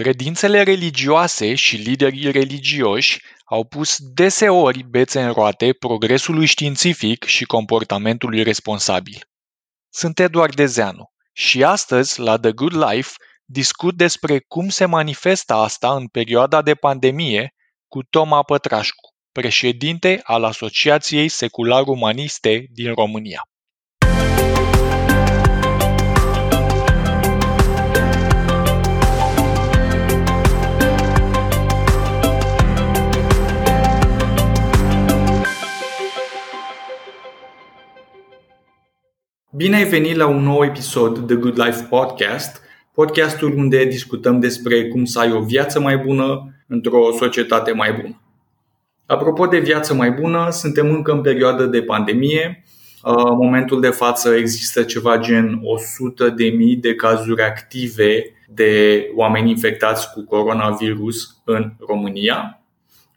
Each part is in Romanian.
Credințele religioase și liderii religioși au pus deseori bețe în roate progresului științific și comportamentului responsabil. Sunt Eduard Dezeanu și astăzi, la The Good Life, discut despre cum se manifestă asta în perioada de pandemie cu Toma Pătrașcu, președinte al Asociației Secular-Umaniste din România. Bine ai venit la un nou episod The Good Life Podcast, podcastul unde discutăm despre cum să ai o viață mai bună într-o societate mai bună. Apropo de viață mai bună, suntem încă în perioadă de pandemie. În momentul de față există ceva gen 100 de mii de cazuri active de oameni infectați cu coronavirus în România.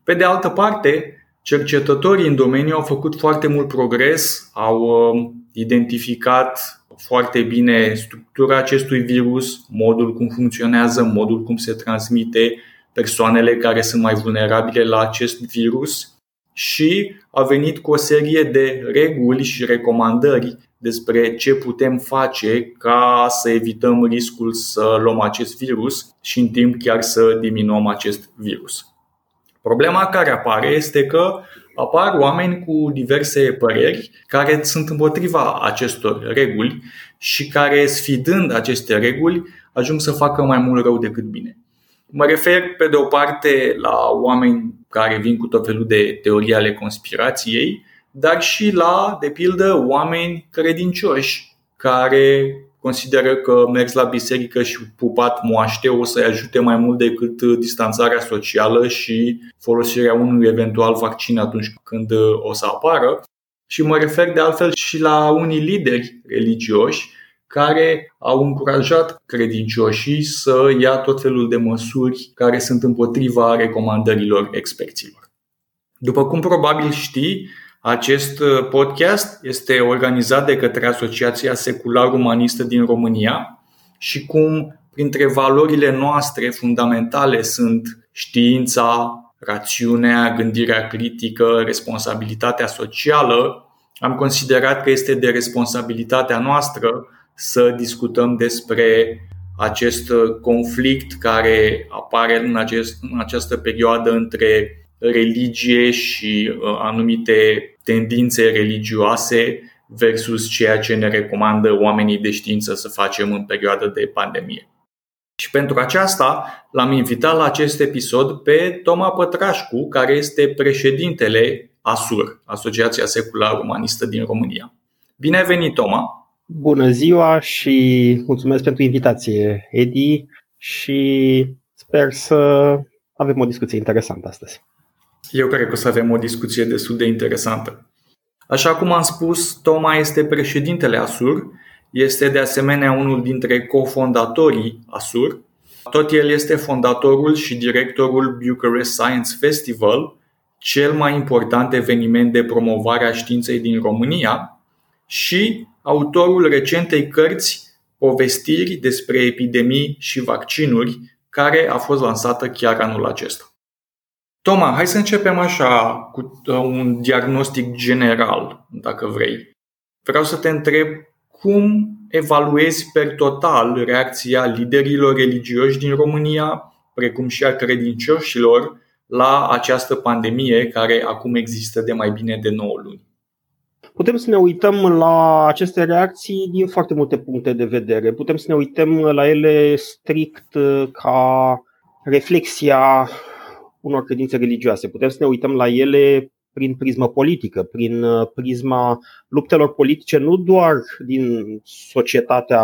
Pe de altă parte, cercetătorii în domeniu au făcut foarte mult progres, au identificat foarte bine structura acestui virus, modul cum funcționează, modul cum se transmite, persoanele care sunt mai vulnerabile la acest virus și a venit cu o serie de reguli și recomandări despre ce putem face ca să evităm riscul să luăm acest virus și în timp chiar să diminuăm acest virus. Problema care apare este că apar oameni cu diverse păreri care sunt împotriva acestor reguli și care, sfidând aceste reguli, ajung să facă mai mult rău decât bine. Mă refer, pe de o parte, la oameni care vin cu tot felul de teorii ale conspirației, dar și la, de pildă, oameni credincioși care consideră că mers la biserică și pupat moaște o să-i ajute mai mult decât distanțarea socială și folosirea unui eventual vaccin atunci când o să apară. Și mă refer de altfel și la unii lideri religioși care au încurajat credincioșii să ia tot felul de măsuri care sunt împotriva recomandărilor experților. După cum probabil știi, acest uh, podcast este organizat de către Asociația Secular Umanistă din România și cum printre valorile noastre fundamentale sunt știința, rațiunea, gândirea critică, responsabilitatea socială, am considerat că este de responsabilitatea noastră să discutăm despre acest uh, conflict care apare în, acest, în această perioadă între religie și uh, anumite tendințe religioase versus ceea ce ne recomandă oamenii de știință să facem în perioada de pandemie. Și pentru aceasta l-am invitat la acest episod pe Toma Pătrașcu, care este președintele ASUR, Asociația Secular Umanistă din România. Bine ai venit, Toma! Bună ziua și mulțumesc pentru invitație, Edi, și sper să avem o discuție interesantă astăzi. Eu cred că o să avem o discuție destul de interesantă. Așa cum am spus, Toma este președintele ASUR, este de asemenea unul dintre cofondatorii ASUR. Tot el este fondatorul și directorul Bucharest Science Festival, cel mai important eveniment de promovare a științei din România, și autorul recentei cărți Povestiri despre epidemii și vaccinuri, care a fost lansată chiar anul acesta. Toma, hai să începem așa cu uh, un diagnostic general, dacă vrei. Vreau să te întreb cum evaluezi per total reacția liderilor religioși din România, precum și a credincioșilor, la această pandemie care acum există de mai bine de 9 luni. Putem să ne uităm la aceste reacții din foarte multe puncte de vedere. Putem să ne uităm la ele strict uh, ca reflexia unor credințe religioase. Putem să ne uităm la ele prin prismă politică, prin uh, prisma luptelor politice, nu doar din societatea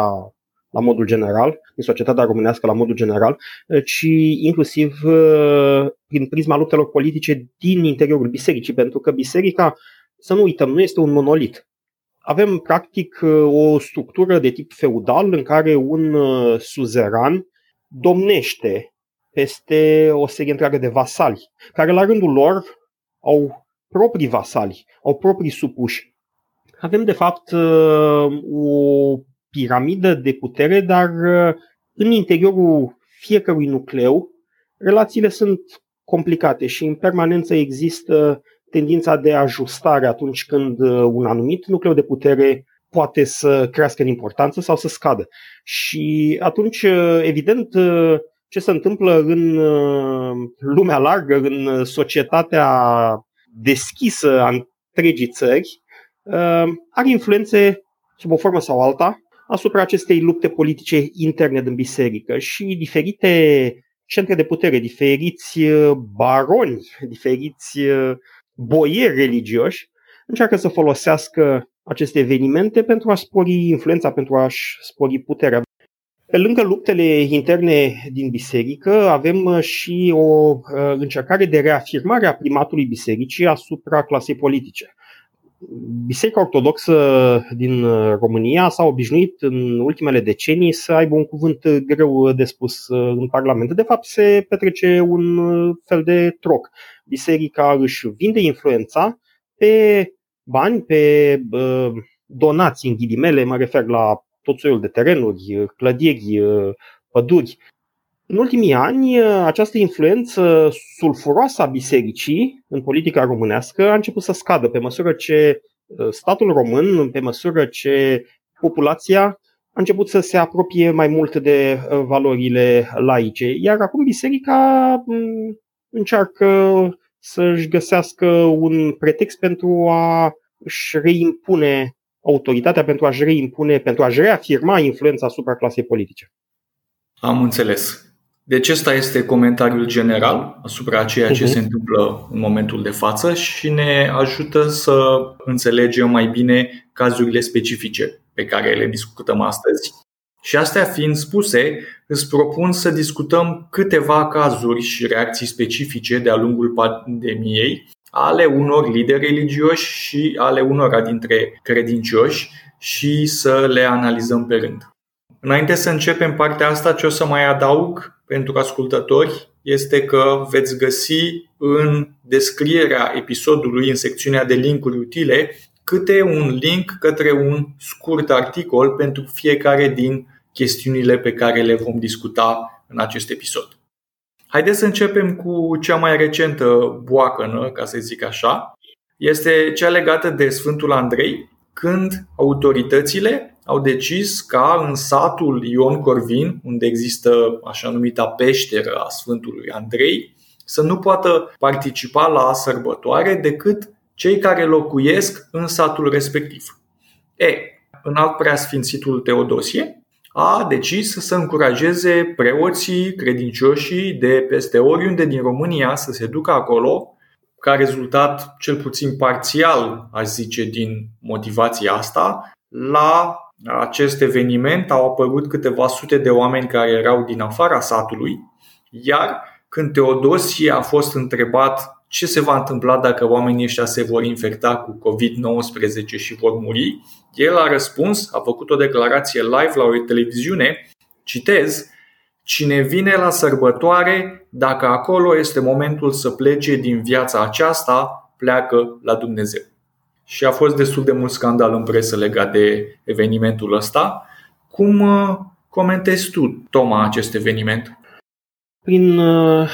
la modul general, din societatea românească la modul general, uh, ci inclusiv uh, prin prisma luptelor politice din interiorul bisericii, pentru că biserica, să nu uităm, nu este un monolit. Avem practic o structură de tip feudal în care un suzeran domnește peste o serie întreagă de vasali, care la rândul lor au proprii vasali, au proprii supuși. Avem de fapt uh, o piramidă de putere, dar uh, în interiorul fiecărui nucleu, relațiile sunt complicate și în permanență există tendința de ajustare atunci când un anumit nucleu de putere poate să crească în importanță sau să scadă. Și atunci, evident, ce se întâmplă în lumea largă, în societatea deschisă a întregii țări, are influențe sub o formă sau alta asupra acestei lupte politice interne din biserică și diferite centre de putere, diferiți baroni, diferiți boieri religioși încearcă să folosească aceste evenimente pentru a spori influența, pentru a-și spori puterea. Pe lângă luptele interne din biserică, avem uh, și o uh, încercare de reafirmare a primatului bisericii asupra clasei politice. Biserica Ortodoxă din uh, România s-a obișnuit în ultimele decenii să aibă un cuvânt greu de spus în Parlament. De fapt, se petrece un fel de troc. Biserica își vinde influența pe bani, pe donații în ghilimele, mă refer la tot soiul de terenuri, clădiri, păduri. În ultimii ani, această influență sulfuroasă a bisericii în politica românească a început să scadă pe măsură ce statul român, pe măsură ce populația a început să se apropie mai mult de valorile laice. Iar acum biserica încearcă să-și găsească un pretext pentru a își reimpune autoritatea, pentru a-și reimpune, pentru a-și reafirma influența asupra clasei politice. Am înțeles. Deci ăsta este comentariul general asupra ceea ce uh-huh. se întâmplă în momentul de față și ne ajută să înțelegem mai bine cazurile specifice pe care le discutăm astăzi. Și astea fiind spuse, îți propun să discutăm câteva cazuri și reacții specifice de-a lungul pandemiei ale unor lideri religioși și ale unora dintre credincioși și să le analizăm pe rând. Înainte să începem partea asta, ce o să mai adaug pentru ascultători este că veți găsi în descrierea episodului, în secțiunea de linkuri utile, câte un link către un scurt articol pentru fiecare din chestiunile pe care le vom discuta în acest episod. Haideți să începem cu cea mai recentă boacănă, ca să zic așa. Este cea legată de Sfântul Andrei, când autoritățile au decis ca în satul Ion Corvin, unde există așa numita peșteră a Sfântului Andrei, să nu poată participa la sărbătoare decât cei care locuiesc în satul respectiv. E, în alt preasfințitul Teodosie, a decis să încurajeze preoții, credincioșii de peste oriunde din România să se ducă acolo, ca rezultat cel puțin parțial, aș zice, din motivația asta, la acest eveniment au apărut câteva sute de oameni care erau din afara satului, iar când Teodosie a fost întrebat ce se va întâmpla dacă oamenii ăștia se vor infecta cu COVID-19 și vor muri, el a răspuns, a făcut o declarație live la o televiziune, citez, Cine vine la sărbătoare, dacă acolo este momentul să plece din viața aceasta, pleacă la Dumnezeu. Și a fost destul de mult scandal în presă legat de evenimentul ăsta. Cum uh, comentezi tu, Toma, acest eveniment? Prin uh,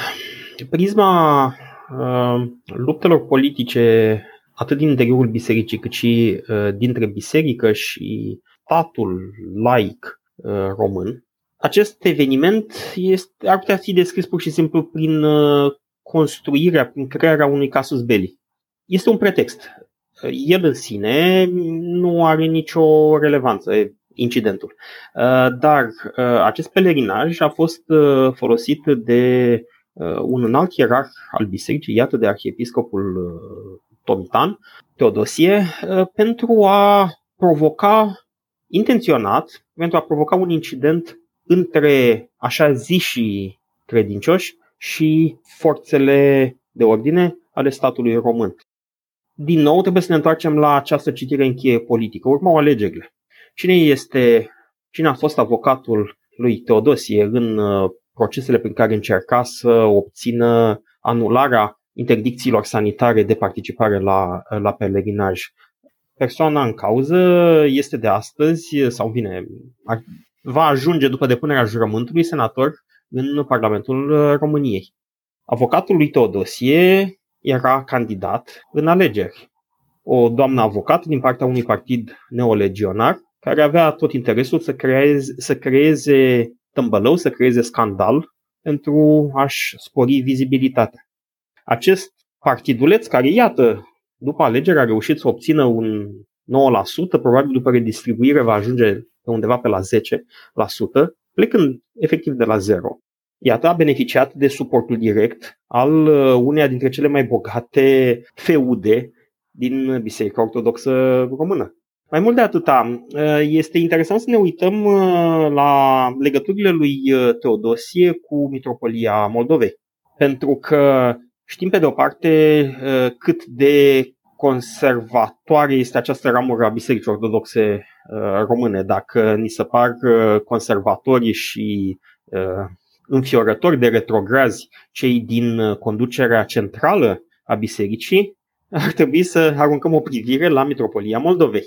prisma uh, luptelor politice atât din interiorul bisericii cât și uh, dintre biserică și statul laic uh, român. Acest eveniment este, ar putea fi descris pur și simplu prin uh, construirea, prin crearea unui casus belli. Este un pretext. El în sine nu are nicio relevanță, incidentul. Dar acest pelerinaj a fost folosit de un înalt ierarh al bisericii, iată de arhiepiscopul Tomitan, Teodosie, uh, pentru a provoca intenționat, pentru a provoca un incident între așa zi și credincioși și forțele de ordine ale statului român. Din nou, trebuie să ne întoarcem la această citire în cheie politică. Urmau alegerile. Cine este, cine a fost avocatul lui Teodosie în uh, procesele prin care încerca să obțină anularea interdicțiilor sanitare de participare la, la pelerinaj. Persoana în cauză este de astăzi, sau vine, va ajunge după depunerea jurământului senator în Parlamentul României. Avocatul lui Teodosie era candidat în alegeri. O doamnă avocat din partea unui partid neolegionar care avea tot interesul să creeze, să creeze tâmbălău, să creeze scandal pentru a-și spori vizibilitatea. Acest partiduleț care, iată, după alegeri a reușit să obțină un 9%, probabil după redistribuire va ajunge pe undeva pe la 10%, plecând efectiv de la zero. Iată, a beneficiat de suportul direct al uh, uneia dintre cele mai bogate feude din Biserica Ortodoxă Română. Mai mult de atâta, uh, este interesant să ne uităm uh, la legăturile lui Teodosie cu Mitropolia Moldovei. Pentru că știm pe de o parte cât de conservatoare este această ramură a Bisericii Ortodoxe române. Dacă ni se par conservatorii și înfiorători de retrograzi cei din uh, conducerea centrală a bisericii, ar trebui să aruncăm o privire la Mitropolia Moldovei.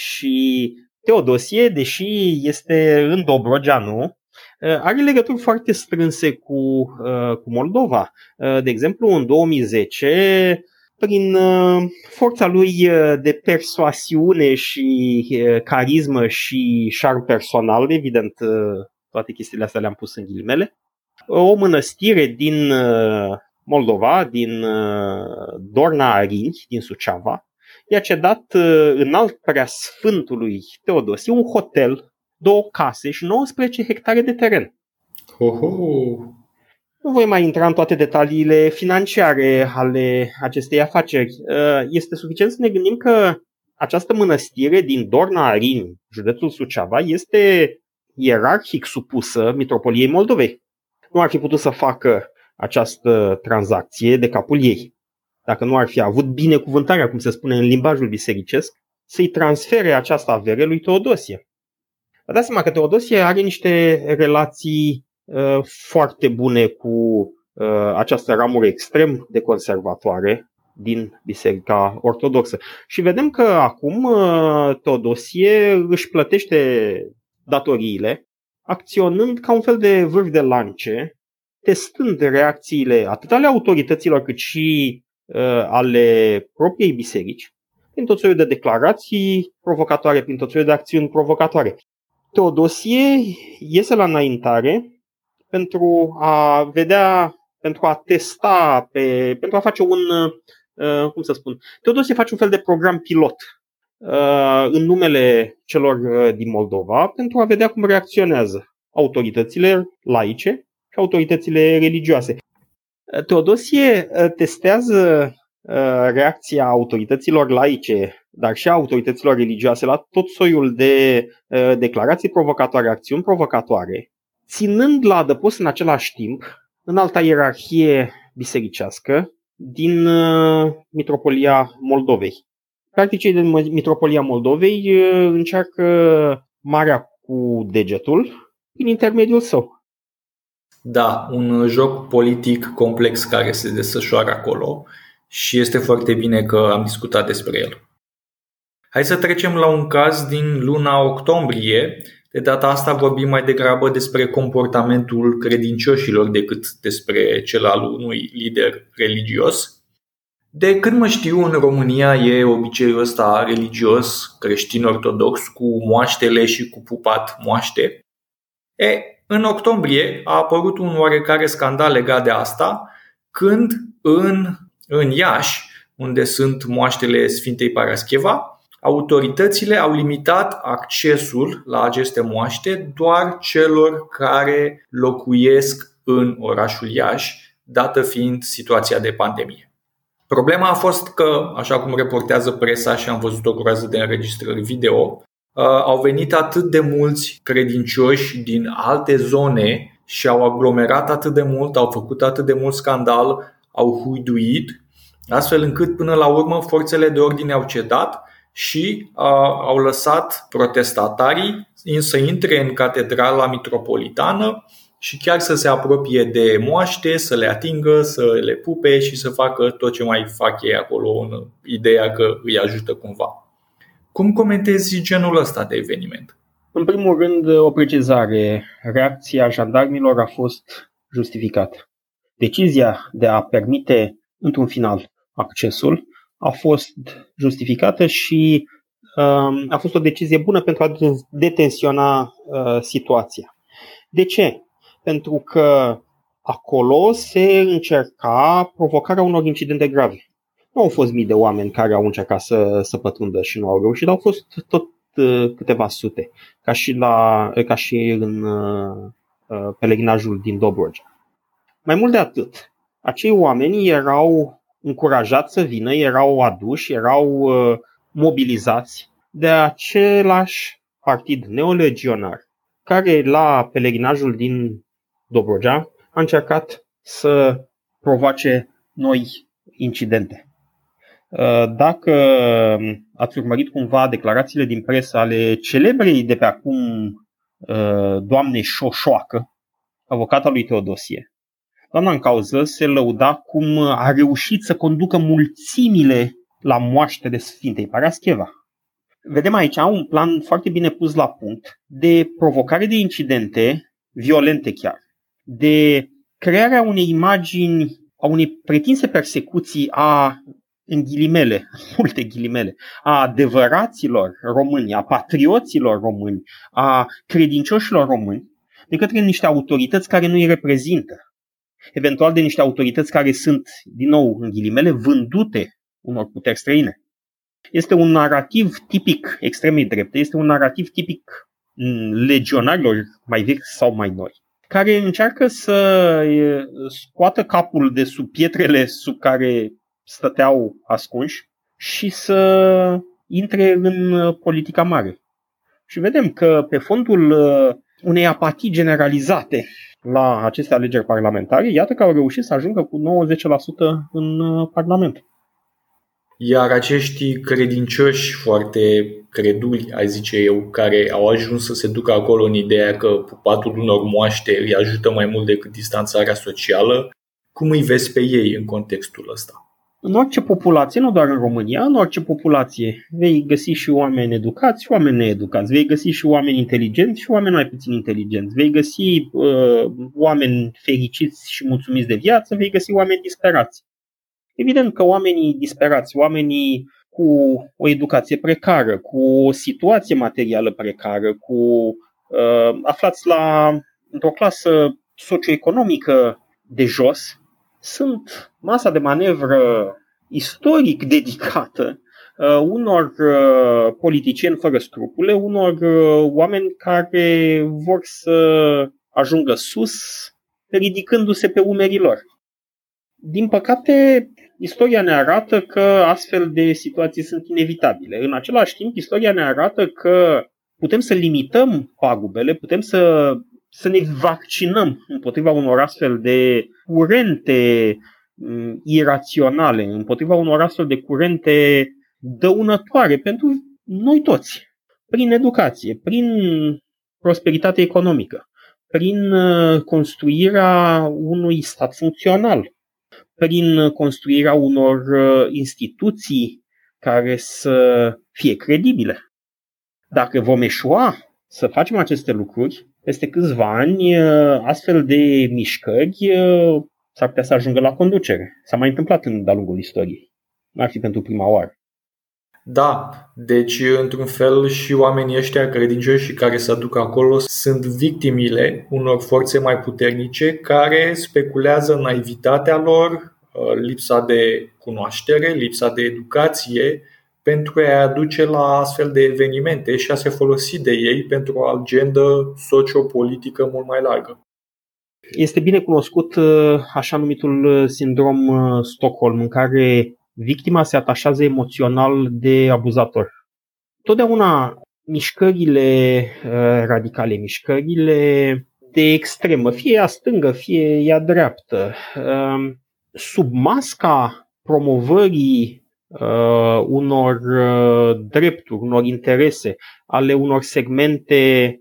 Și Teodosie, deși este în Dobrogea, nu, uh, are legături foarte strânse cu, uh, cu Moldova. De exemplu, în 2010, prin forța lui de persoasiune și carismă și șarm personal, evident, toate chestiile astea le-am pus în ghilimele, o mănăstire din uh, Moldova, din uh, Dorna Arinhi, din Suceava, i-a cedat uh, în alt preasfântului Teodosie un hotel, două case și 19 hectare de teren. Ho-ho. Nu voi mai intra în toate detaliile financiare ale acestei afaceri. Este suficient să ne gândim că această mănăstire din Dorna Arin, județul Suceava, este ierarhic supusă Mitropoliei Moldovei nu ar fi putut să facă această tranzacție de capul ei. Dacă nu ar fi avut binecuvântarea, cum se spune în limbajul bisericesc, să-i transfere această avere lui Teodosie. Vă dați seama că Teodosie are niște relații uh, foarte bune cu uh, această ramură extrem de conservatoare din Biserica Ortodoxă. Și vedem că acum uh, Teodosie își plătește datoriile acționând ca un fel de vârf de lance, testând reacțiile atât ale autorităților cât și uh, ale propriei biserici, prin tot soiul de declarații provocatoare, prin tot soiul de acțiuni provocatoare. Teodosie iese la înaintare pentru a vedea, pentru a testa, pe, pentru a face un, uh, cum să spun, Teodosie face un fel de program pilot Uh, în numele celor uh, din Moldova pentru a vedea cum reacționează autoritățile laice și autoritățile religioase. Uh, Teodosie testează reacția autorităților laice, dar și a autorităților religioase la tot soiul de declarații provocatoare, acțiuni provocatoare, ținând la adăpost în același timp în alta ierarhie bisericească din Mitropolia Moldovei. Practic, cei din Mitropolia Moldovei încearcă marea cu degetul prin intermediul său. Da, un joc politic complex care se desfășoară acolo și este foarte bine că am discutat despre el. Hai să trecem la un caz din luna octombrie. De data asta vorbim mai degrabă despre comportamentul credincioșilor decât despre cel al unui lider religios. De când mă știu, în România e obiceiul ăsta religios, creștin-ortodox, cu moaștele și cu pupat moaște. E, în octombrie a apărut un oarecare scandal legat de asta, când în, în Iași, unde sunt moaștele Sfintei Parascheva, autoritățile au limitat accesul la aceste moaște doar celor care locuiesc în orașul Iași, dată fiind situația de pandemie. Problema a fost că, așa cum reportează presa și am văzut o groază de înregistrări video, uh, au venit atât de mulți credincioși din alte zone și au aglomerat atât de mult, au făcut atât de mult scandal, au huiduit, astfel încât până la urmă forțele de ordine au cedat și uh, au lăsat protestatarii să intre în catedrala mitropolitană și chiar să se apropie de moaște, să le atingă, să le pupe și să facă tot ce mai fac ei acolo în ideea că îi ajută cumva. Cum comentezi genul ăsta de eveniment? În primul rând, o precizare. Reacția jandarmilor a fost justificată. Decizia de a permite, într-un final, accesul a fost justificată și uh, a fost o decizie bună pentru a detensiona uh, situația. De ce? Pentru că acolo se încerca provocarea unor incidente grave. Nu au fost mii de oameni care au încercat să, să pătrundă și nu au reușit, au fost tot uh, câteva sute, ca și, la, ca și în uh, uh, pelegrinajul din Dobrogea. Mai mult de atât, acei oameni erau încurajați să vină, erau aduși, erau uh, mobilizați de același partid neolegionar care la pelegrinajul din Dobrogea a încercat să provoace noi incidente. Uh, dacă ați urmărit cumva declarațiile din presă ale celebrei de pe acum uh, doamne Șoșoacă, avocata lui Teodosie, doamna în cauză se lăuda cum a reușit să conducă mulțimile la moaște de Sfintei Parascheva. Vedem aici un plan foarte bine pus la punct de provocare de incidente violente chiar, de crearea unei imagini, a unei pretinse persecuții a în ghilimele, multe ghilimele, a adevăraților români, a patrioților români, a credincioșilor români, de către niște autorități care nu îi reprezintă. Eventual de niște autorități care sunt, din nou, în ghilimele, vândute unor puteri străine. Este un narativ tipic extremei drepte, este un narativ tipic legionarilor mai vechi sau mai noi, care încearcă să scoată capul de sub pietrele sub care stăteau ascunși și să intre în politica mare. Și vedem că pe fondul unei apatii generalizate la aceste alegeri parlamentare, iată că au reușit să ajungă cu 90% în Parlament. Iar acești credincioși foarte creduli, ai zice eu, care au ajuns să se ducă acolo în ideea că pupatul unor moaște îi ajută mai mult decât distanțarea socială, cum îi vezi pe ei în contextul ăsta? În orice populație, nu doar în România, în orice populație vei găsi și oameni educați și oameni needucați, vei găsi și oameni inteligenți și oameni mai puțin inteligenți, vei găsi uh, oameni fericiți și mulțumiți de viață, vei găsi oameni disperați. Evident că oamenii disperați, oamenii cu o educație precară, cu o situație materială precară, cu uh, aflați la într-o clasă socioeconomică de jos, sunt masa de manevră istoric dedicată uh, unor uh, politicieni fără scrupule, unor uh, oameni care vor să ajungă sus ridicându-se pe umerii lor. Din păcate, istoria ne arată că astfel de situații sunt inevitabile. În același timp, istoria ne arată că putem să limităm pagubele, putem să, să ne vaccinăm împotriva unor astfel de curente mm, iraționale, împotriva unor astfel de curente dăunătoare pentru noi toți, prin educație, prin prosperitate economică, prin uh, construirea unui stat funcțional, prin construirea unor uh, instituții care să fie credibile. Dacă vom eșua să facem aceste lucruri, peste câțiva ani, uh, astfel de mișcări uh, s-ar putea să ajungă la conducere. S-a mai întâmplat în de-a lungul istoriei. Nu ar fi pentru prima oară. Da, deci într-un fel și oamenii ăștia credincioși care se aduc acolo sunt victimile unor forțe mai puternice care speculează naivitatea lor, uh, lipsa de cunoaștere, lipsa de educație pentru a aduce la astfel de evenimente și a se folosi de ei pentru o agendă sociopolitică mult mai largă. Este bine cunoscut uh, așa numitul uh, sindrom Stockholm, în care victima se atașează emoțional de abuzator. Totdeauna mișcările uh, radicale, mișcările de extremă, fie ea stângă, fie ea dreaptă, uh, sub masca promovării uh, unor uh, drepturi, unor interese ale unor segmente,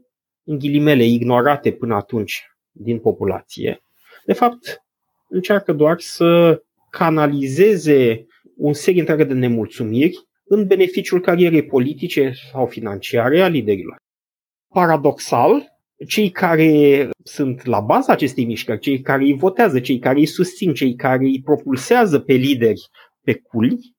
în ghilimele, ignorate până atunci din populație, de fapt încearcă doar să canalizeze un serie întreagă de nemulțumiri în beneficiul carierei politice sau financiare a liderilor. paradoxal, cei care sunt la baza acestei mișcări, cei care îi votează, cei care îi susțin, cei care îi propulsează pe lideri pe culi,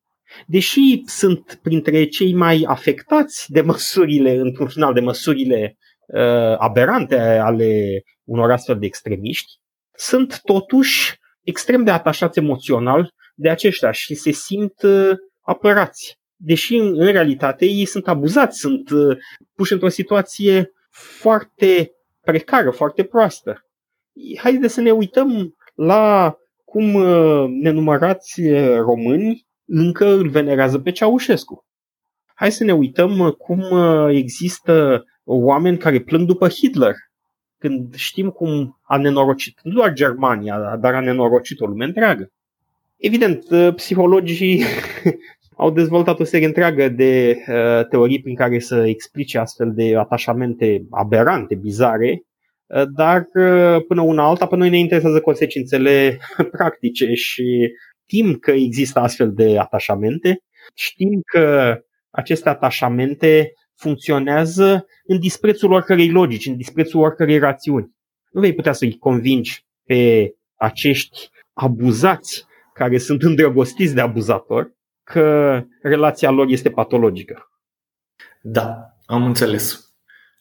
deși sunt printre cei mai afectați de măsurile, într-un final, de măsurile uh, aberante ale unor astfel de extremiști, sunt totuși extrem de atașați emoțional de aceștia și se simt uh, apărați. Deși în, în realitate ei sunt abuzați, sunt uh, puși într-o situație foarte precară, foarte proastă. Haideți să ne uităm la cum uh, nenumărați uh, români încă îl venerează pe Ceaușescu. Hai să ne uităm uh, cum există oameni care plâng după Hitler, când știm cum a nenorocit nu doar Germania, dar a nenorocit o lume întreagă. Evident, psihologii au dezvoltat o serie întreagă de uh, teorii prin care să explice astfel de atașamente aberante, bizare, uh, dar uh, până una alta, pe noi ne interesează consecințele practice și știm că există astfel de atașamente, știm că aceste atașamente funcționează în disprețul oricărei logici, în disprețul oricărei rațiuni. Nu vei putea să-i convingi pe acești abuzați care sunt îndrăgostiți de abuzator că relația lor este patologică. Da, am înțeles.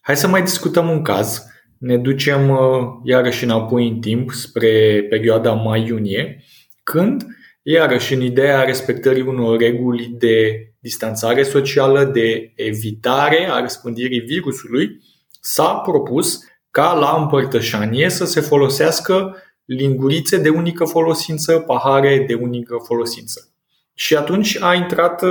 Hai să mai discutăm un caz. Ne ducem uh, iarăși înapoi în timp spre perioada mai-iunie, când, iarăși în ideea respectării unor reguli de distanțare socială, de evitare a răspândirii virusului, s-a propus ca la împărtășanie să se folosească lingurițe de unică folosință, pahare de unică folosință. Și atunci a intrat uh,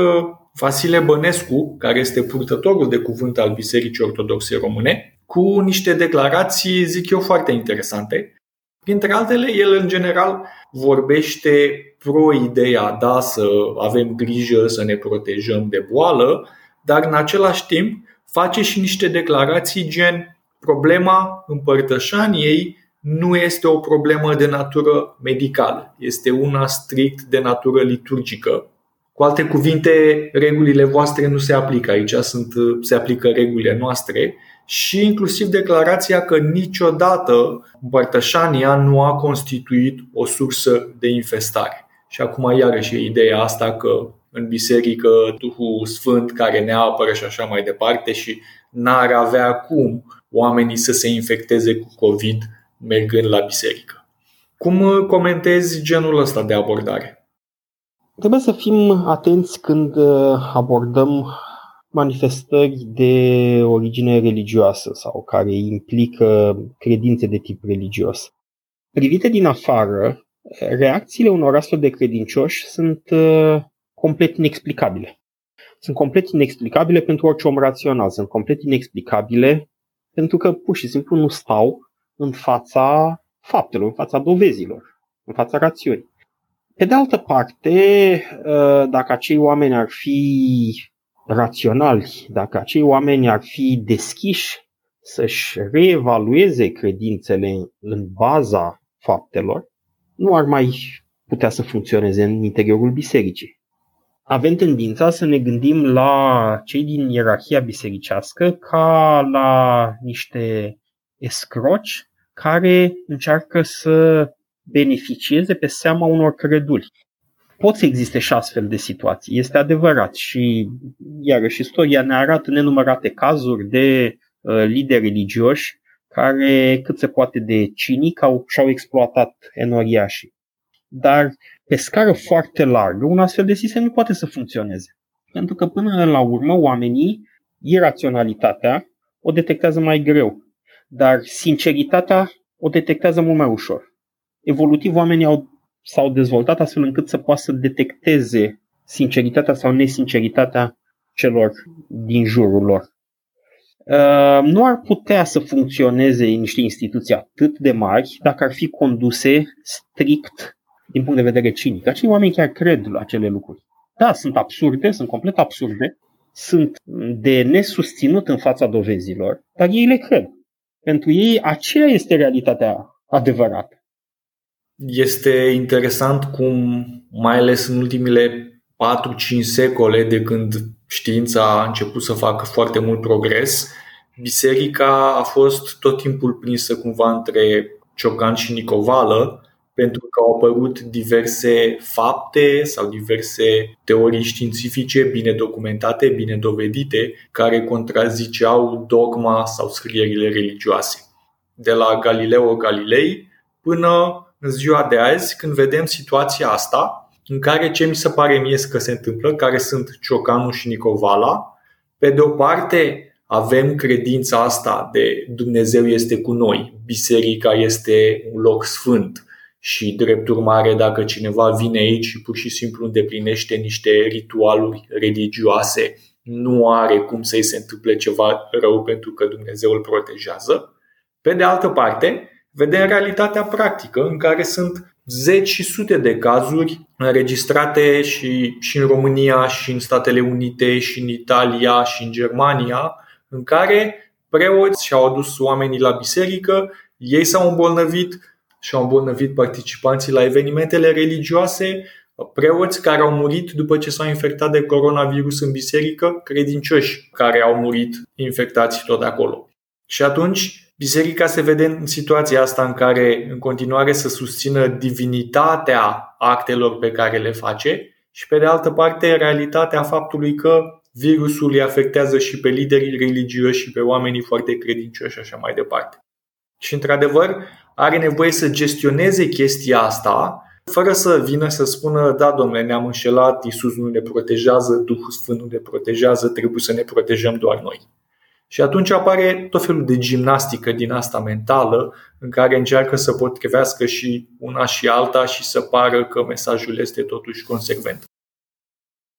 Vasile Bănescu, care este purtătorul de cuvânt al Bisericii Ortodoxe Române, cu niște declarații, zic eu, foarte interesante. Printre altele, el în general vorbește pro ideea, da, să avem grijă să ne protejăm de boală, dar în același timp face și niște declarații gen problema împărtășaniei nu este o problemă de natură medicală, este una strict de natură liturgică. Cu alte cuvinte, regulile voastre nu se aplică aici, sunt, se aplică regulile noastre și inclusiv declarația că niciodată împărtășania nu a constituit o sursă de infestare. Și acum iarăși e ideea asta că în biserică Duhul Sfânt care ne apără și așa mai departe și n-ar avea cum oamenii să se infecteze cu COVID mergând la biserică. Cum uh, comentezi genul ăsta de abordare? Trebuie să fim atenți când uh, abordăm manifestări de origine religioasă sau care implică credințe de tip religios. Privite din afară, reacțiile unor astfel de credincioși sunt uh, complet inexplicabile. Sunt complet inexplicabile pentru orice om rațional, sunt complet inexplicabile pentru că pur și simplu nu stau în fața faptelor, în fața dovezilor, în fața rațiunii. Pe de altă parte, ă, dacă acei oameni ar fi raționali, dacă acei oameni ar fi deschiși să-și reevalueze credințele în baza faptelor, nu ar mai putea să funcționeze în interiorul bisericii. Avem tendința să ne gândim la cei din ierarhia bisericească ca la niște escroci care încearcă să beneficieze pe seama unor creduli. Pot să existe și astfel de situații, este adevărat și iarăși istoria ne arată nenumărate cazuri de uh, lideri religioși care cât se poate de cinic au, și-au exploatat enoriașii. Dar pe scară foarte largă, un astfel de sistem nu poate să funcționeze. Pentru că până la urmă oamenii iraționalitatea o detectează mai greu dar sinceritatea o detectează mult mai ușor. Evolutiv, oamenii au, s-au dezvoltat astfel încât să poată să detecteze sinceritatea sau nesinceritatea celor din jurul lor. Uh, nu ar putea să funcționeze niște instituții atât de mari dacă ar fi conduse strict din punct de vedere cinic. Acei oameni chiar cred la acele lucruri. Da, sunt absurde, sunt complet absurde, sunt de nesusținut în fața dovezilor, dar ei le cred. Pentru ei aceea este realitatea adevărată. Este interesant cum, mai ales în ultimile 4-5 secole de când știința a început să facă foarte mult progres, biserica a fost tot timpul prinsă cumva între Ciocan și Nicovală, pentru că au apărut diverse fapte sau diverse teorii științifice bine documentate, bine dovedite, care contraziceau dogma sau scrierile religioase. De la Galileo Galilei până în ziua de azi, când vedem situația asta, în care ce mi se pare mie că se întâmplă, care sunt Ciocanu și Nicovala, pe de o parte avem credința asta de Dumnezeu este cu noi, biserica este un loc sfânt și drept urmare dacă cineva vine aici și pur și simplu îndeplinește niște ritualuri religioase, nu are cum să-i se întâmple ceva rău pentru că Dumnezeu îl protejează. Pe de altă parte, vedem realitatea practică în care sunt zeci și sute de cazuri înregistrate și, și în România, și în Statele Unite, și în Italia, și în Germania, în care preoți și-au adus oamenii la biserică, ei s-au îmbolnăvit și au îmbolnăvit participanții la evenimentele religioase, preoți care au murit după ce s-au infectat de coronavirus în biserică, credincioși care au murit infectați tot de acolo. Și atunci Biserica se vede în situația asta în care în continuare să susțină divinitatea actelor pe care le face și pe de altă parte realitatea faptului că virusul îi afectează și pe liderii religioși și pe oamenii foarte credincioși și așa mai departe. Și într-adevăr are nevoie să gestioneze chestia asta fără să vină să spună, da, domnule, ne-am înșelat, Isus nu ne protejează, Duhul Sfânt nu ne protejează, trebuie să ne protejăm doar noi. Și atunci apare tot felul de gimnastică din asta mentală în care încearcă să potrivească și una și alta și să pară că mesajul este totuși consecvent.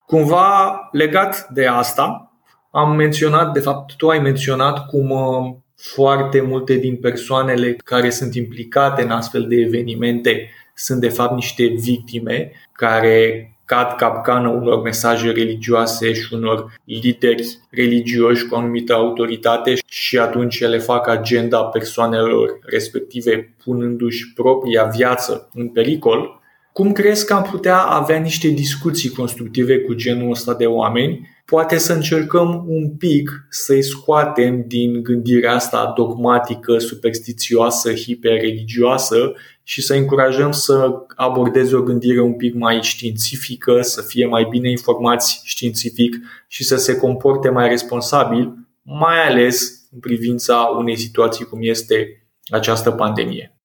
Cumva legat de asta, am menționat, de fapt tu ai menționat cum uh, foarte multe din persoanele care sunt implicate în astfel de evenimente sunt de fapt niște victime care cad capcană unor mesaje religioase și unor lideri religioși cu o anumită autoritate și atunci ele fac agenda persoanelor respective punându-și propria viață în pericol, cum crezi că am putea avea niște discuții constructive cu genul ăsta de oameni? Poate să încercăm un pic să-i scoatem din gândirea asta dogmatică, superstițioasă, hiperreligioasă și să încurajăm să abordeze o gândire un pic mai științifică, să fie mai bine informați științific și să se comporte mai responsabil, mai ales în privința unei situații cum este această pandemie.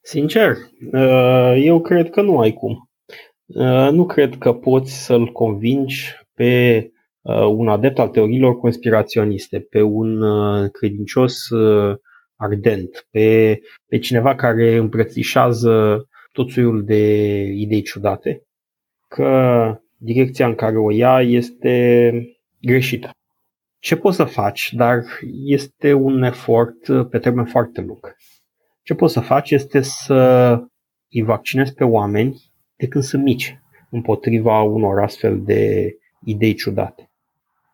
Sincer, uh, eu cred că nu ai cum. Uh, nu cred că poți să-l convingi pe uh, un adept al teoriilor conspiraționiste, pe un credincios ardent, pe, pe cineva care îmbrățișează tot soiul de idei ciudate, că direcția în care o ia este greșită. Ce poți să faci, dar este un efort pe termen foarte lung. Ce poți să faci este să îi vaccinezi pe oameni de când sunt mici împotriva unor astfel de idei ciudate.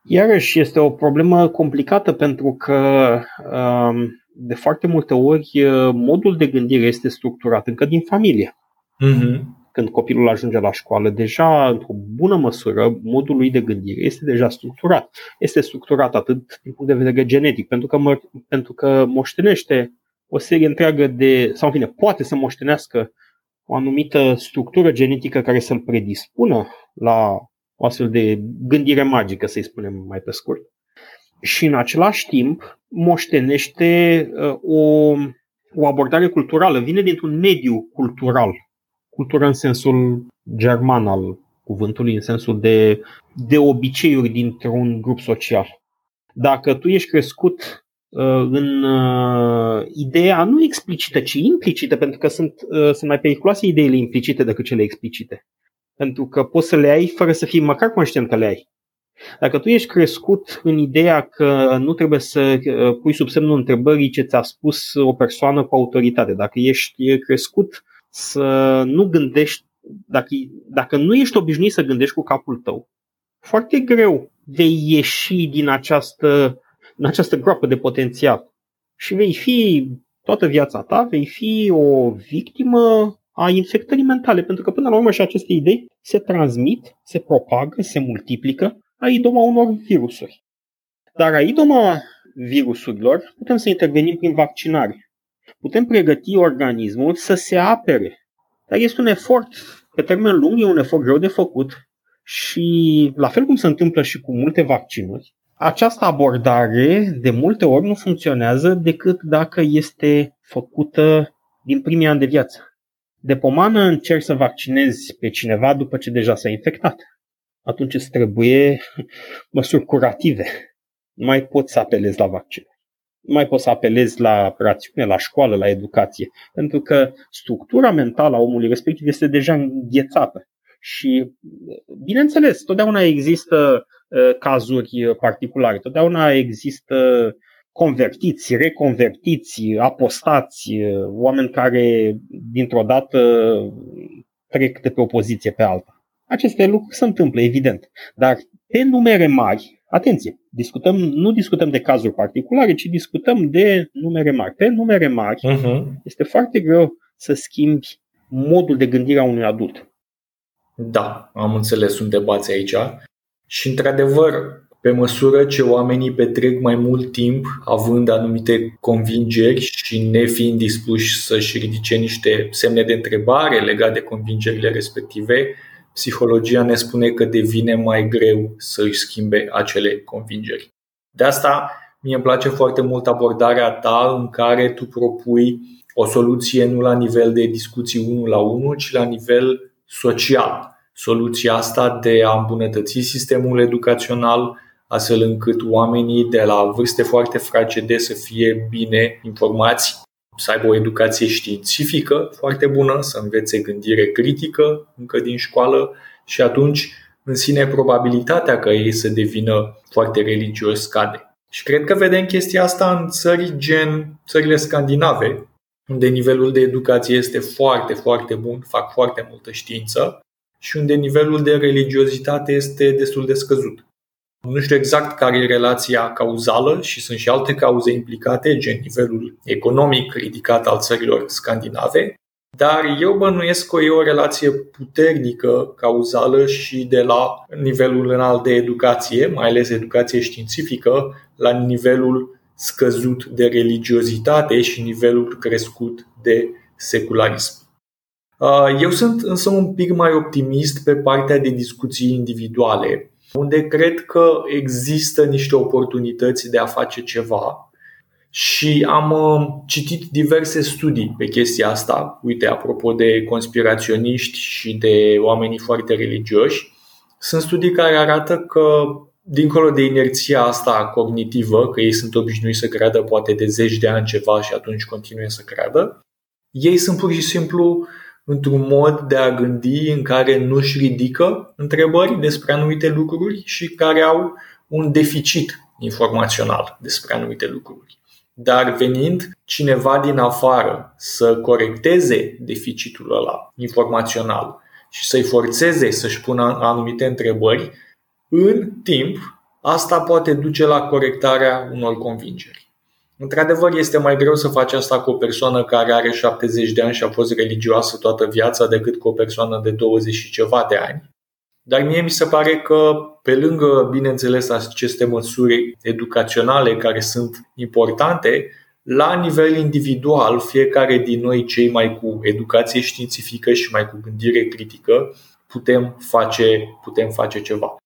Iarăși este o problemă complicată pentru că um, de foarte multe ori modul de gândire este structurat încă din familie. Mm-hmm. Când copilul ajunge la școală, deja, într-o bună măsură, modul lui de gândire este deja structurat. Este structurat atât din punct de vedere genetic, pentru că, mă, pentru că moștenește o serie întreagă de, sau în fine, poate să moștenească o anumită structură genetică care să-l predispună la o astfel de gândire magică, să-i spunem mai pe scurt. Și în același timp moștenește uh, o, o abordare culturală, vine dintr-un mediu cultural, cultură în sensul german al cuvântului, în sensul de, de obiceiuri dintr-un grup social. Dacă tu ești crescut Uh, în uh, ideea nu explicită, ci implicită, pentru că sunt, uh, sunt mai periculoase ideile implicite decât cele explicite. Pentru că poți să le ai fără să fii măcar conștient că le ai. Dacă tu ești crescut în ideea că nu trebuie să pui sub semnul întrebării ce ți-a spus o persoană cu autoritate, dacă ești crescut să nu gândești, dacă, dacă nu ești obișnuit să gândești cu capul tău, foarte greu vei ieși din această în această groapă de potențial. Și vei fi toată viața ta, vei fi o victimă a infectării mentale, pentru că până la urmă și aceste idei se transmit, se propagă, se multiplică a idoma unor virusuri. Dar a idoma virusurilor, putem să intervenim prin vaccinare. Putem pregăti organismul să se apere. Dar este un efort pe termen lung, e un efort greu de făcut și la fel cum se întâmplă și cu multe vaccinuri, această abordare de multe ori nu funcționează decât dacă este făcută din primii ani de viață. De pomană încerci să vaccinezi pe cineva după ce deja s-a infectat. Atunci îți trebuie măsuri curative. Nu mai poți să apelezi la vaccin. Nu mai poți să apelezi la rațiune, la școală, la educație. Pentru că structura mentală a omului respectiv este deja înghețată. Și, bineînțeles, totdeauna există uh, cazuri particulare, totdeauna există convertiți, reconvertiți, apostați, uh, oameni care dintr-o dată trec de pe o poziție pe alta. Aceste lucruri se întâmplă, evident, dar pe numere mari, atenție, discutăm, nu discutăm de cazuri particulare, ci discutăm de numere mari. Pe numere mari uh-huh. este foarte greu să schimbi modul de gândire a unui adult. Da, am înțeles, sunt debați aici. Și, într-adevăr, pe măsură ce oamenii petrec mai mult timp având anumite convingeri și nefiind dispuși să-și ridice niște semne de întrebare legate de convingerile respective, psihologia ne spune că devine mai greu să își schimbe acele convingeri. De asta, mie îmi place foarte mult abordarea ta în care tu propui o soluție nu la nivel de discuții unul la unul, ci la nivel social. Soluția asta de a îmbunătăți sistemul educațional, astfel încât oamenii de la vârste foarte fragede să fie bine informați, să aibă o educație științifică foarte bună, să învețe gândire critică încă din școală și atunci în sine probabilitatea ca ei să devină foarte religioși scade. Și cred că vedem chestia asta în țări gen țările scandinave, unde nivelul de educație este foarte, foarte bun, fac foarte multă știință și unde nivelul de religiozitate este destul de scăzut. Nu știu exact care e relația cauzală și sunt și alte cauze implicate, gen nivelul economic ridicat al țărilor scandinave, dar eu bănuiesc că e o relație puternică cauzală și de la nivelul înalt de educație, mai ales educație științifică, la nivelul scăzut de religiozitate și nivelul crescut de secularism. Uh, eu sunt însă un pic mai optimist pe partea de discuții individuale, unde cred că există niște oportunități de a face ceva și am uh, citit diverse studii pe chestia asta. Uite, apropo de conspiraționiști și de oamenii foarte religioși, sunt studii care arată că dincolo de inerția asta cognitivă, că ei sunt obișnuiți să creadă poate de zeci de ani ceva și atunci continuă să creadă, ei sunt pur și simplu într-un mod de a gândi în care nu-și ridică întrebări despre anumite lucruri și care au un deficit informațional despre anumite lucruri. Dar venind cineva din afară să corecteze deficitul ăla informațional și să-i forțeze să-și pună anumite întrebări, în timp, asta poate duce la corectarea unor convingeri. Într-adevăr, este mai greu să faci asta cu o persoană care are 70 de ani și a fost religioasă toată viața decât cu o persoană de 20 și ceva de ani. Dar mie mi se pare că, pe lângă, bineînțeles, aceste măsuri educaționale care sunt importante, la nivel individual, fiecare din noi, cei mai cu educație științifică și mai cu gândire critică, putem face, putem face ceva.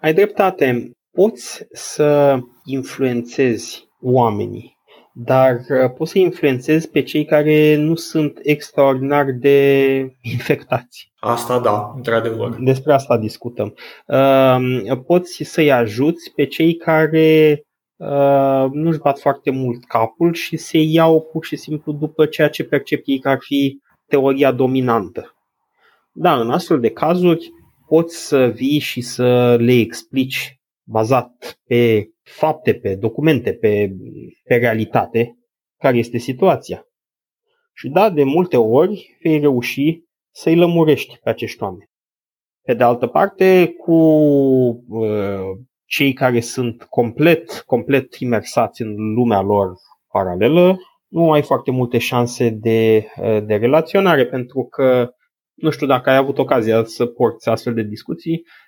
Ai dreptate. Poți să influențezi oamenii, dar uh, poți să influențezi pe cei care nu sunt extraordinar de infectați. Asta da, într-adevăr. Despre asta discutăm. Uh, poți să-i ajuți pe cei care uh, nu-și bat foarte mult capul și se iau pur și simplu după ceea ce percep ei că ar fi teoria dominantă. Da, în astfel de cazuri poți să vii și să le explici bazat pe fapte, pe documente, pe, pe realitate, care este situația. Și da, de multe ori vei reuși să-i lămurești pe acești oameni. Pe de altă parte, cu uh, cei care sunt complet, complet imersați în lumea lor paralelă, nu ai foarte multe șanse de, uh, de relaționare, pentru că nu știu dacă ai avut ocazia să porți astfel de discuții, uh,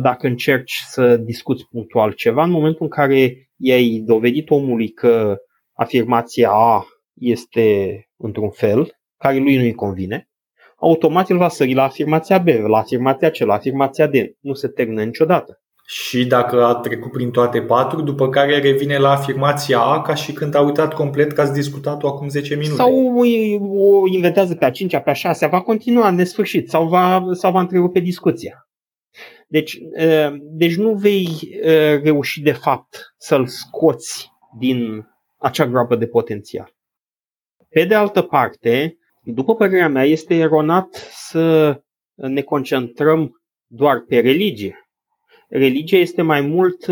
dacă încerci să discuți punctual ceva, în momentul în care i-ai dovedit omului că afirmația A este într-un fel, care lui nu-i convine, automat el va sări la afirmația B, la afirmația C, la afirmația D. Nu se termină niciodată. Și dacă a trecut prin toate patru, după care revine la afirmația A ca și când a uitat complet că ați discutat-o acum 10 minute. Sau o inventează pe a cincea, pe a șasea, va continua în nesfârșit sau va, sau va întrerupe discuția. Deci, deci nu vei reuși de fapt să-l scoți din acea groapă de potențial. Pe de altă parte, după părerea mea, este eronat să ne concentrăm doar pe religie. Religia este mai mult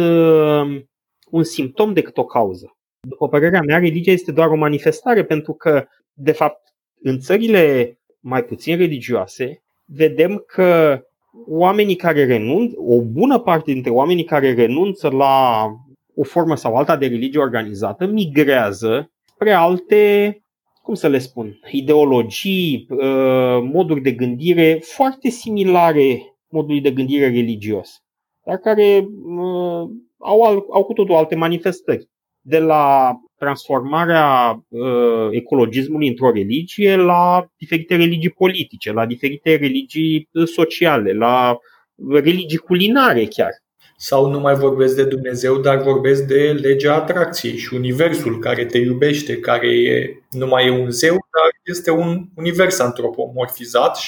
un simptom decât o cauză. După părerea mea, religia este doar o manifestare pentru că, de fapt, în țările mai puțin religioase, vedem că oamenii care renunță, o bună parte dintre oamenii care renunță la o formă sau alta de religie organizată, migrează spre alte, cum să le spun, ideologii, uh, moduri de gândire foarte similare modului de gândire religios, dar care uh, au, au cu totul alte manifestări. De la transformarea uh, ecologismului într-o religie la diferite religii politice, la diferite religii sociale, la religii culinare chiar. Sau nu mai vorbesc de Dumnezeu, dar vorbesc de legea atracției și universul care te iubește, care e, nu mai e un zeu, dar este un univers antropomorfizat,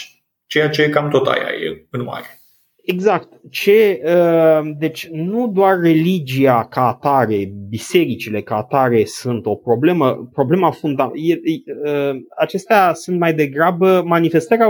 ceea ce cam tot aia e în mare. Exact. Ce, uh, deci nu doar religia ca atare, bisericile ca atare sunt o problemă, problema fundamentală. Uh, acestea sunt mai degrabă manifestarea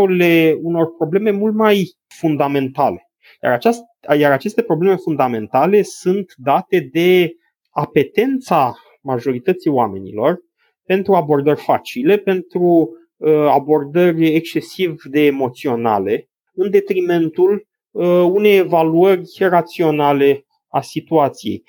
unor probleme mult mai fundamentale. Iar, aceast, iar aceste probleme fundamentale sunt date de apetența majorității oamenilor pentru abordări facile, pentru uh, abordări excesiv de emoționale, în detrimentul Uh, unei evaluări raționale a situației.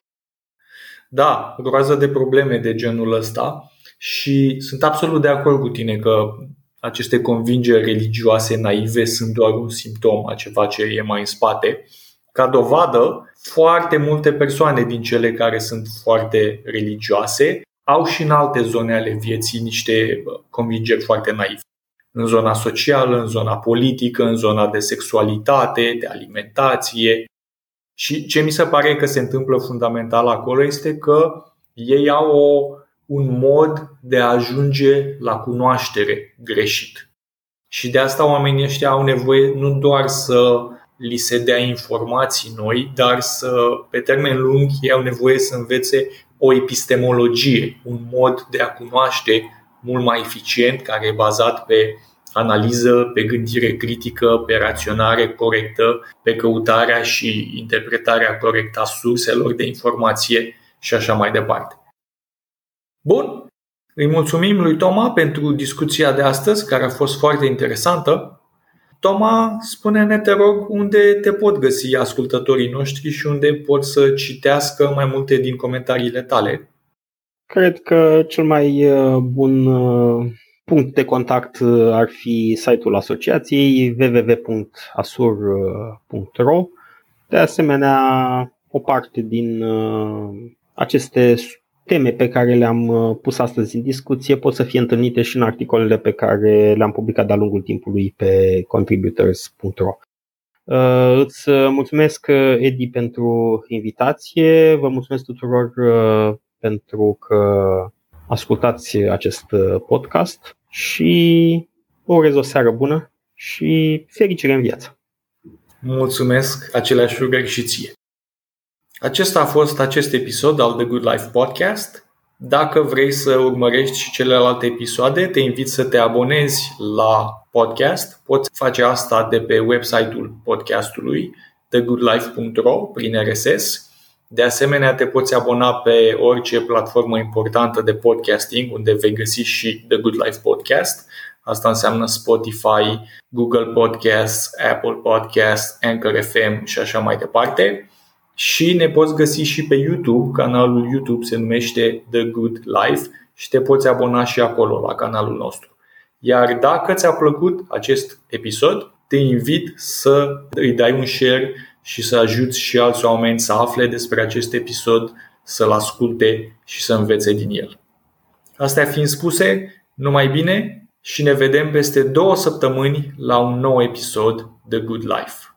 Da, groază de probleme de genul ăsta și sunt absolut de acord cu tine că aceste convingeri religioase naive sunt doar un simptom a ceva ce e mai în spate. Ca dovadă, foarte multe persoane din cele care sunt foarte religioase au și în alte zone ale vieții niște convingeri foarte naive în zona socială, în zona politică, în zona de sexualitate, de alimentație. Și ce mi se pare că se întâmplă fundamental acolo este că ei au o, un mod de a ajunge la cunoaștere greșit. Și de asta oamenii ăștia au nevoie nu doar să li se dea informații noi, dar să, pe termen lung, ei au nevoie să învețe o epistemologie, un mod de a cunoaște mult mai eficient, care e bazat pe analiză, pe gândire critică, pe raționare corectă, pe căutarea și interpretarea corectă a surselor de informație și așa mai departe. Bun, îi mulțumim lui Toma pentru discuția de astăzi, care a fost foarte interesantă. Toma, spune-ne, te rog, unde te pot găsi ascultătorii noștri și unde pot să citească mai multe din comentariile tale. Cred că cel mai uh, bun uh, punct de contact uh, ar fi site-ul asociației www.asur.ro. De asemenea, o parte din aceste teme pe care le-am pus astăzi în discuție pot să fie întâlnite și în articolele pe care le-am publicat de-a lungul timpului pe contributors.ro. Îți mulțumesc, Edi, pentru invitație. Vă mulțumesc tuturor pentru că ascultați acest podcast și vă urez o seară bună și fericire în viață. Mulțumesc, aceleași rugări și ție. Acesta a fost acest episod al The Good Life Podcast. Dacă vrei să urmărești și celelalte episoade, te invit să te abonezi la podcast. Poți face asta de pe website-ul podcastului thegoodlife.ro prin RSS de asemenea, te poți abona pe orice platformă importantă de podcasting, unde vei găsi și The Good Life Podcast. Asta înseamnă Spotify, Google Podcasts, Apple Podcasts, Anchor FM și așa mai departe. Și ne poți găsi și pe YouTube. Canalul YouTube se numește The Good Life și te poți abona și acolo la canalul nostru. Iar dacă ți-a plăcut acest episod, te invit să îi dai un share și să ajuți și alți oameni să afle despre acest episod să-l asculte și să învețe din el. Astea fiind spuse, numai bine și ne vedem peste două săptămâni la un nou episod de Good Life.